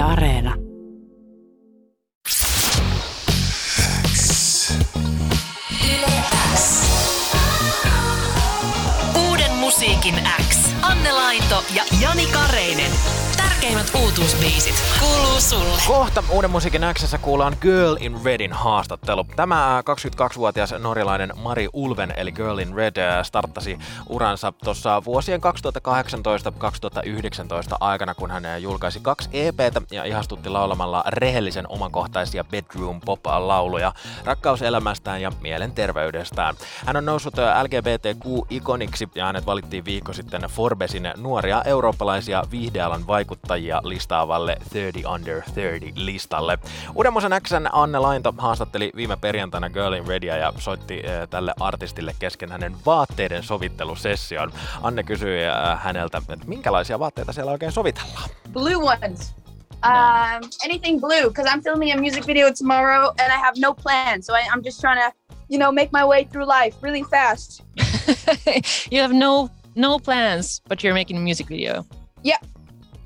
Yle Areena. Tärkeimmät uutuusbiisit kuuluu sulle. Kohta Uuden musiikin Xssä kuullaan Girl in Redin haastattelu. Tämä 22-vuotias norjalainen Mari Ulven eli Girl in Red äh, starttasi uransa tuossa vuosien 2018-2019 aikana, kun hän äh, julkaisi kaksi EPtä ja ihastutti laulamalla rehellisen omakohtaisia bedroom pop-lauluja rakkauselämästään ja mielenterveydestään. Hän on noussut äh, LGBTQ-ikoniksi ja hänet valittiin viikko sitten Forbesin nuoria eurooppalaisia viihdealan vaikuttajia listaavalle 30 Under 30 listalle. Uudemmoisen Xn Anne Lainto haastatteli viime perjantaina Girl in Redia ja soitti äh, tälle artistille kesken hänen vaatteiden sovittelusession. Anne kysyi äh, häneltä, että minkälaisia vaatteita siellä oikein sovitellaan. Blue ones. Um, anything blue, because I'm filming a music video tomorrow and I have no plan. So I, I'm just trying to, you know, make my way through life really fast. you have no no plans, but you're making a music video. Yep.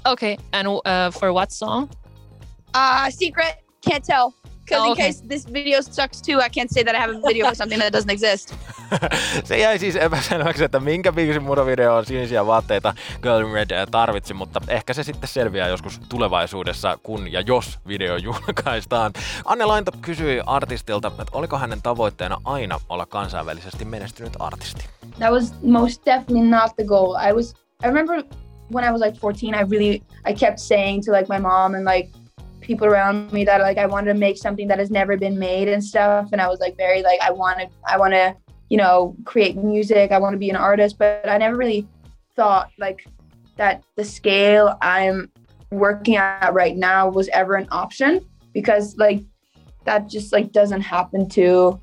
Okay, and uh, for what song? Uh, secret, can't tell. Because Oh, in okay. case this video sucks too, I can't say that I have a video for something that doesn't exist. Se jäi siis epäselväksi, että minkä biisin muodovideo on sinisiä vaatteita Girl in Red äh, tarvitsi, mutta ehkä se sitten selviää joskus tulevaisuudessa, kun ja jos video julkaistaan. Anne Lainto kysyi artistilta, että oliko hänen tavoitteena aina olla kansainvälisesti menestynyt artisti. That was most definitely not the goal. I was, I remember when I was like 14, I really, I kept saying to like my mom and like people around me that like I wanted to make something that has never been made and stuff. And I was like very like I want to, I want to, you know, create music. I want to be an artist, but I never really thought like that the scale I'm working at right now was ever an option because like that just like doesn't happen to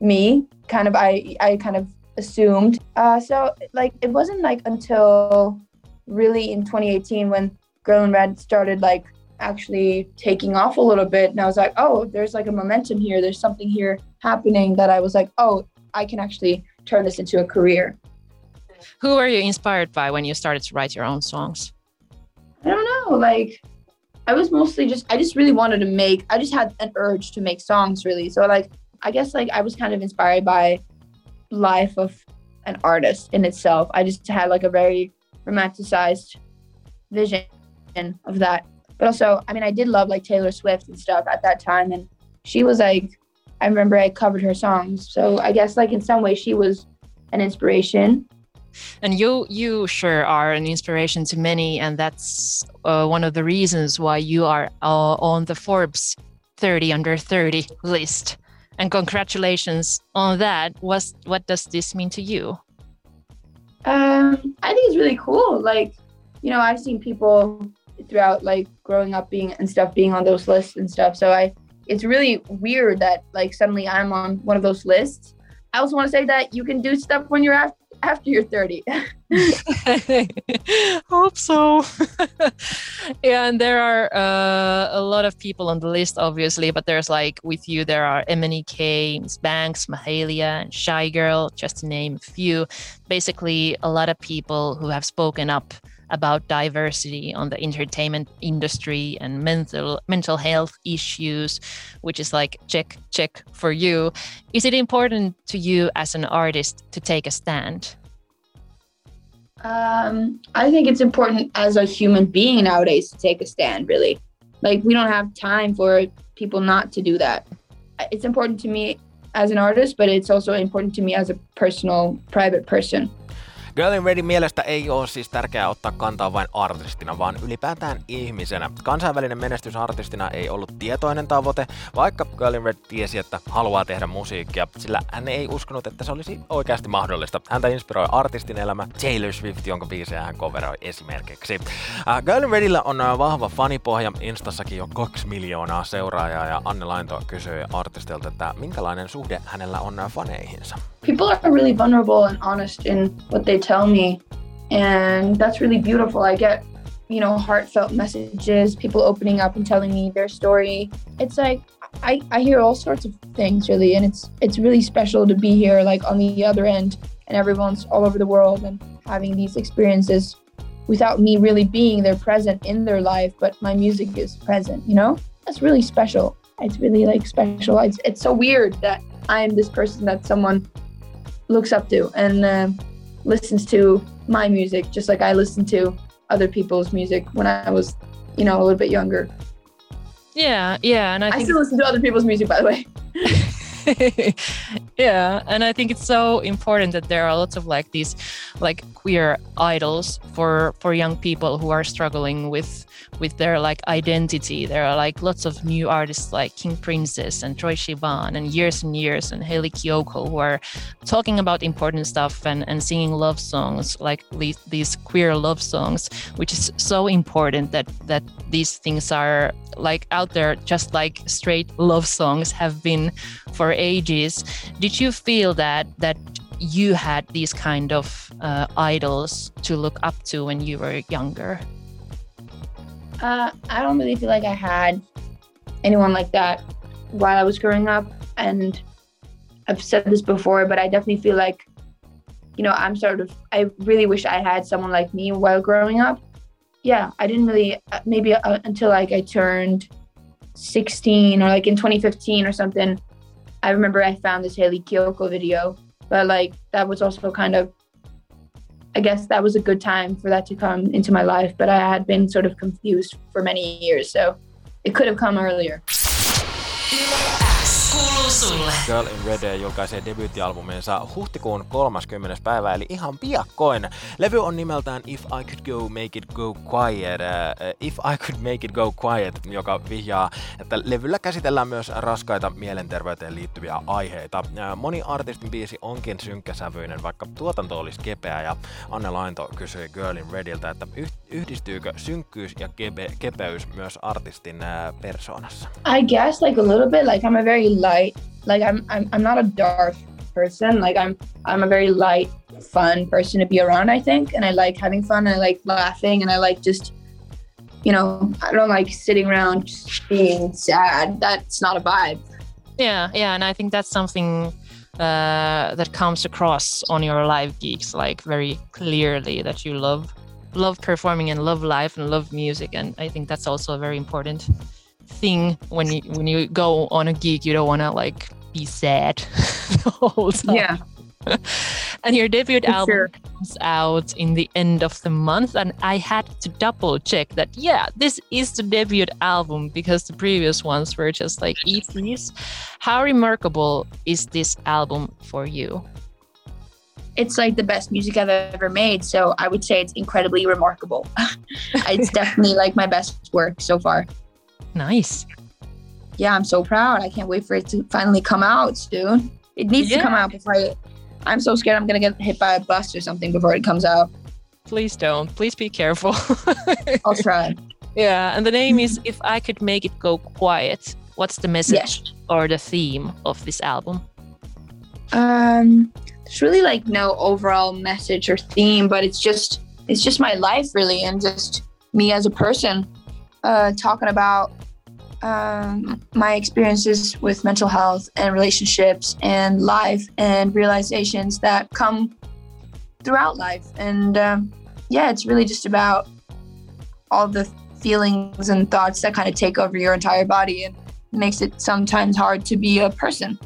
me. Kind of, I I kind of assumed. Uh, so like it wasn't like until really in 2018 when Girl in Red started like actually taking off a little bit, and I was like, oh, there's like a momentum here. There's something here happening that I was like, oh, I can actually turn this into a career. Who were you inspired by when you started to write your own songs? I don't know, like I was mostly just I just really wanted to make I just had an urge to make songs really. So like I guess like I was kind of inspired by life of an artist in itself. I just had like a very romanticized vision of that. But also, I mean, I did love like Taylor Swift and stuff at that time and she was like I remember I covered her songs. So I guess like in some way she was an inspiration. And you, you sure are an inspiration to many, and that's uh, one of the reasons why you are uh, on the Forbes 30 under 30 list. And congratulations on that. What's, what does this mean to you? Um, I think it's really cool. Like, you know, I've seen people throughout like growing up being and stuff being on those lists and stuff. So I it's really weird that like suddenly I'm on one of those lists. I also want to say that you can do stuff when you're after you're 30. Hope so. and there are uh, a lot of people on the list, obviously, but there's like with you, there are MNEK, Ms Banks, Mahalia, and Shygirl, just to name a few. Basically, a lot of people who have spoken up about diversity on the entertainment industry and mental mental health issues which is like check check for you is it important to you as an artist to take a stand um, I think it's important as a human being nowadays to take a stand, really. Like, we don't have time for people not to do that. It's important to me as an artist, but it's also important to me as a personal, private person. Girl in Redin mielestä ei ole siis tärkeää ottaa kantaa vain artistina, vaan ylipäätään ihmisenä. Kansainvälinen menestys artistina ei ollut tietoinen tavoite, vaikka Girl in Red tiesi, että haluaa tehdä musiikkia, sillä hän ei uskonut, että se olisi oikeasti mahdollista. Häntä inspiroi artistin elämä Taylor Swift, jonka biisejä hän coveroi esimerkiksi. Äh, Girl in Redillä on äh, vahva fanipohja, Instassakin jo kaksi miljoonaa seuraajaa, ja Anne Lainto kysyi artistilta, että minkälainen suhde hänellä on äh, faneihinsa. people are really vulnerable and honest in what they tell me and that's really beautiful i get you know heartfelt messages people opening up and telling me their story it's like i i hear all sorts of things really and it's it's really special to be here like on the other end and everyone's all over the world and having these experiences without me really being there present in their life, but my music is present, you know? That's really special. It's really like special. It's, it's so weird that I'm this person that someone looks up to and uh, listens to my music, just like I listened to other people's music when I was, you know, a little bit younger. Yeah, yeah, and I, I still listen to other people's music, by the way. yeah and i think it's so important that there are lots of like these like queer idols for for young people who are struggling with with their like identity. There are like lots of new artists like king princess and troye sivan and years and years and Hayley Kiyoko who are talking about important stuff and and singing love songs like these, these queer love songs which is so important that that these things are like out there just like straight love songs have been for ages. Did you feel that that you had these kind of uh, idols to look up to when you were younger Uh, I don't really feel like I had anyone like that while I was growing up. And I've said this before, but I definitely feel like, you know, I'm sort of, I really wish I had someone like me while growing up. Yeah, I didn't really, uh, maybe uh, until like I turned 16 or like in 2015 or something. I remember I found this Hayley Kiyoko video, but like that was also kind of I guess that was a good time for that to come into my life, but I had been sort of confused for many years, so it could have come earlier. Kuuluu sulle. Girl in Red julkaisee debyyttialbuminsa huhtikuun 30. päivä, eli ihan piakkoin. Levy on nimeltään If I Could Go Make It Go Quiet, äh, If I Could Make It Go Quiet, joka vihjaa, että levyllä käsitellään myös raskaita mielenterveyteen liittyviä aiheita. Äh, Moni artistin biisi onkin synkkäsävyinen, vaikka tuotanto olisi kepeä, ja Anne Lainto kysyi Girl in Rediltä, että yh- yhdistyykö synkkyys ja kepe- kepeys myös artistin äh, persoonassa? I guess like a little bit, like I'm a very light, like I'm I'm, I'm not a dark person. Like I'm I'm a very light, fun person to be around, I think. And I like having fun I like laughing and I like just you know, I don't like sitting around being sad. That's not a vibe. yeah yeah and i think that's something uh, that comes across on your live gigs like very clearly that you love love performing and love life and love music and i think that's also very important thing when you when you go on a gig you don't want to like be sad the whole time yeah and your debut For album sure. comes out in the end of the month and i had to double check that yeah this is the debut album because the previous ones were just like eps how remarkable is this album for you it's like the best music I've ever made. So I would say it's incredibly remarkable. it's definitely like my best work so far. Nice Yeah, I'm so proud. I can't wait for it to finally come out soon. It needs to come out before I. I'm so scared I'm gonna get hit by a bus or something before it comes out. please don't please be careful I'll try. yeah and the name is if i could make it go quiet what's the message or the theme of this album Um, it's really like no overall message or theme, but it's just it's just my life really, and just me as a person, uh, talking about um, my experiences with mental health and relationships and life and realizations that come throughout life. And um, yeah, it's really just about all the feelings and thoughts that kind of take over your entire body and makes it sometimes hard to be a person.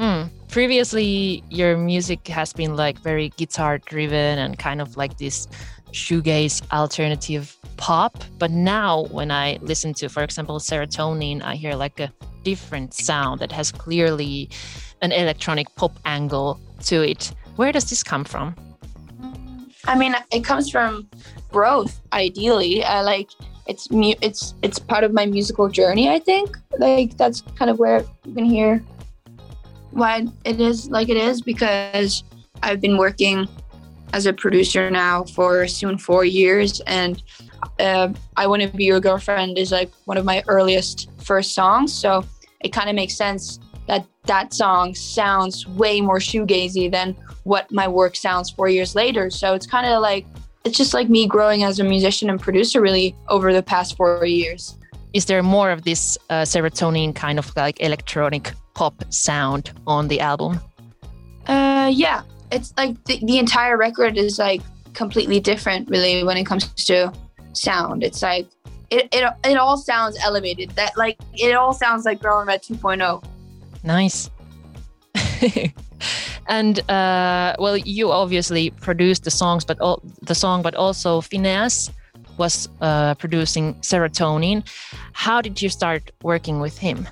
Hmm. Previously, your music has been like very guitar driven and kind of like this shoegaze alternative pop. But now, when I listen to, for example, Serotonin, I hear like a different sound that has clearly an electronic pop angle to it. Where does this come from? I mean, it comes from growth. Ideally, I like it's mu- it's it's part of my musical journey. I think like that's kind of where you can hear why it is like it is because I've been working as a producer now for soon four years, and uh, I Want to Be Your Girlfriend is like one of my earliest first songs. So it kind of makes sense that that song sounds way more shoegazy than what my work sounds four years later. So it's kind of like it's just like me growing as a musician and producer really over the past four years. Is there more of this uh, serotonin kind of like electronic pop sound on the album? Uh, yeah, it's like the, the entire record is like completely different, really, when it comes to sound. It's like it, it, it all sounds elevated. That like it all sounds like Girl in Red 2.0. Nice. and uh, well, you obviously produced the songs, but all, the song, but also Finneas was uh, producing Serotonin. How did you start working with him?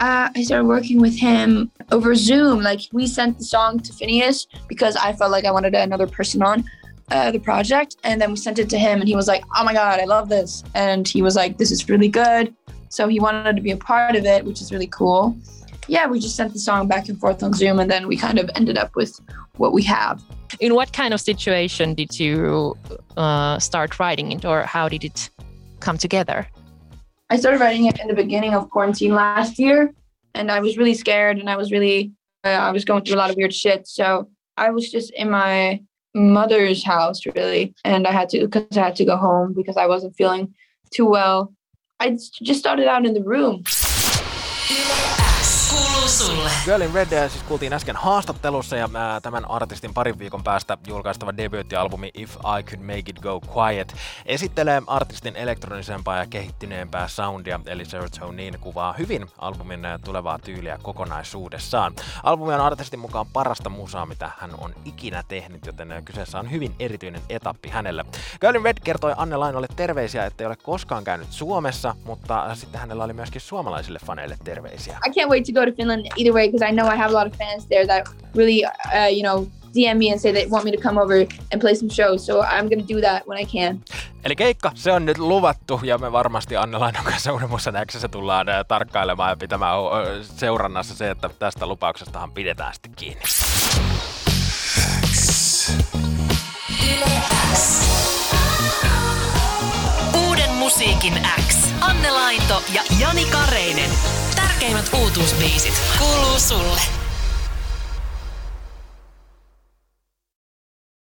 Uh, I started working with him over Zoom. Like we sent the song to Finneas because I felt like I wanted another person on uh, the project, and then we sent it to him, and he was like, "Oh my god, I love this!" And he was like, "This is really good." So he wanted to be a part of it, which is really cool. Yeah, we just sent the song back and forth on Zoom, and then we kind of ended up with what we have. In what kind of situation did you uh, start writing it, or how did it come together? I started writing it in the beginning of quarantine last year, and I was really scared, and I was really, uh, I was going through a lot of weird shit. So I was just in my mother's house, really, and I had to because I had to go home because I wasn't feeling too well. I just started out in the room. Sulle. Girl in Red äh, siis kuultiin äsken haastattelussa ja ää, äh, tämän artistin parin viikon päästä julkaistava debyyttialbumi If I Could Make It Go Quiet esittelee artistin elektronisempaa ja kehittyneempää soundia, eli Serotonin kuvaa hyvin albumin äh, tulevaa tyyliä kokonaisuudessaan. Albumi on artistin mukaan parasta musaa, mitä hän on ikinä tehnyt, joten kyseessä on hyvin erityinen etappi hänelle. Girl in Red kertoi Anne Lainolle terveisiä, ettei ole koskaan käynyt Suomessa, mutta sitten hänellä oli myöskin suomalaisille faneille terveisiä. I can't wait to go to Finland either way because I know I have a lot of fans there that really, uh, you know, DM me and say they want me to come over and play some shows. So I'm gonna do that when I can. Eli keikka, se on nyt luvattu ja me varmasti Anne Lainon kanssa Uudemmassa Näksessä tullaan äh, tarkkailemaan ja pitämään seurannassa se, että tästä lupauksestahan pidetään sitten kiinni. Musiikin X. Anne Laito ja Jani Kareinen. Tärkeimmät uutuusbiisit kuuluu sulle.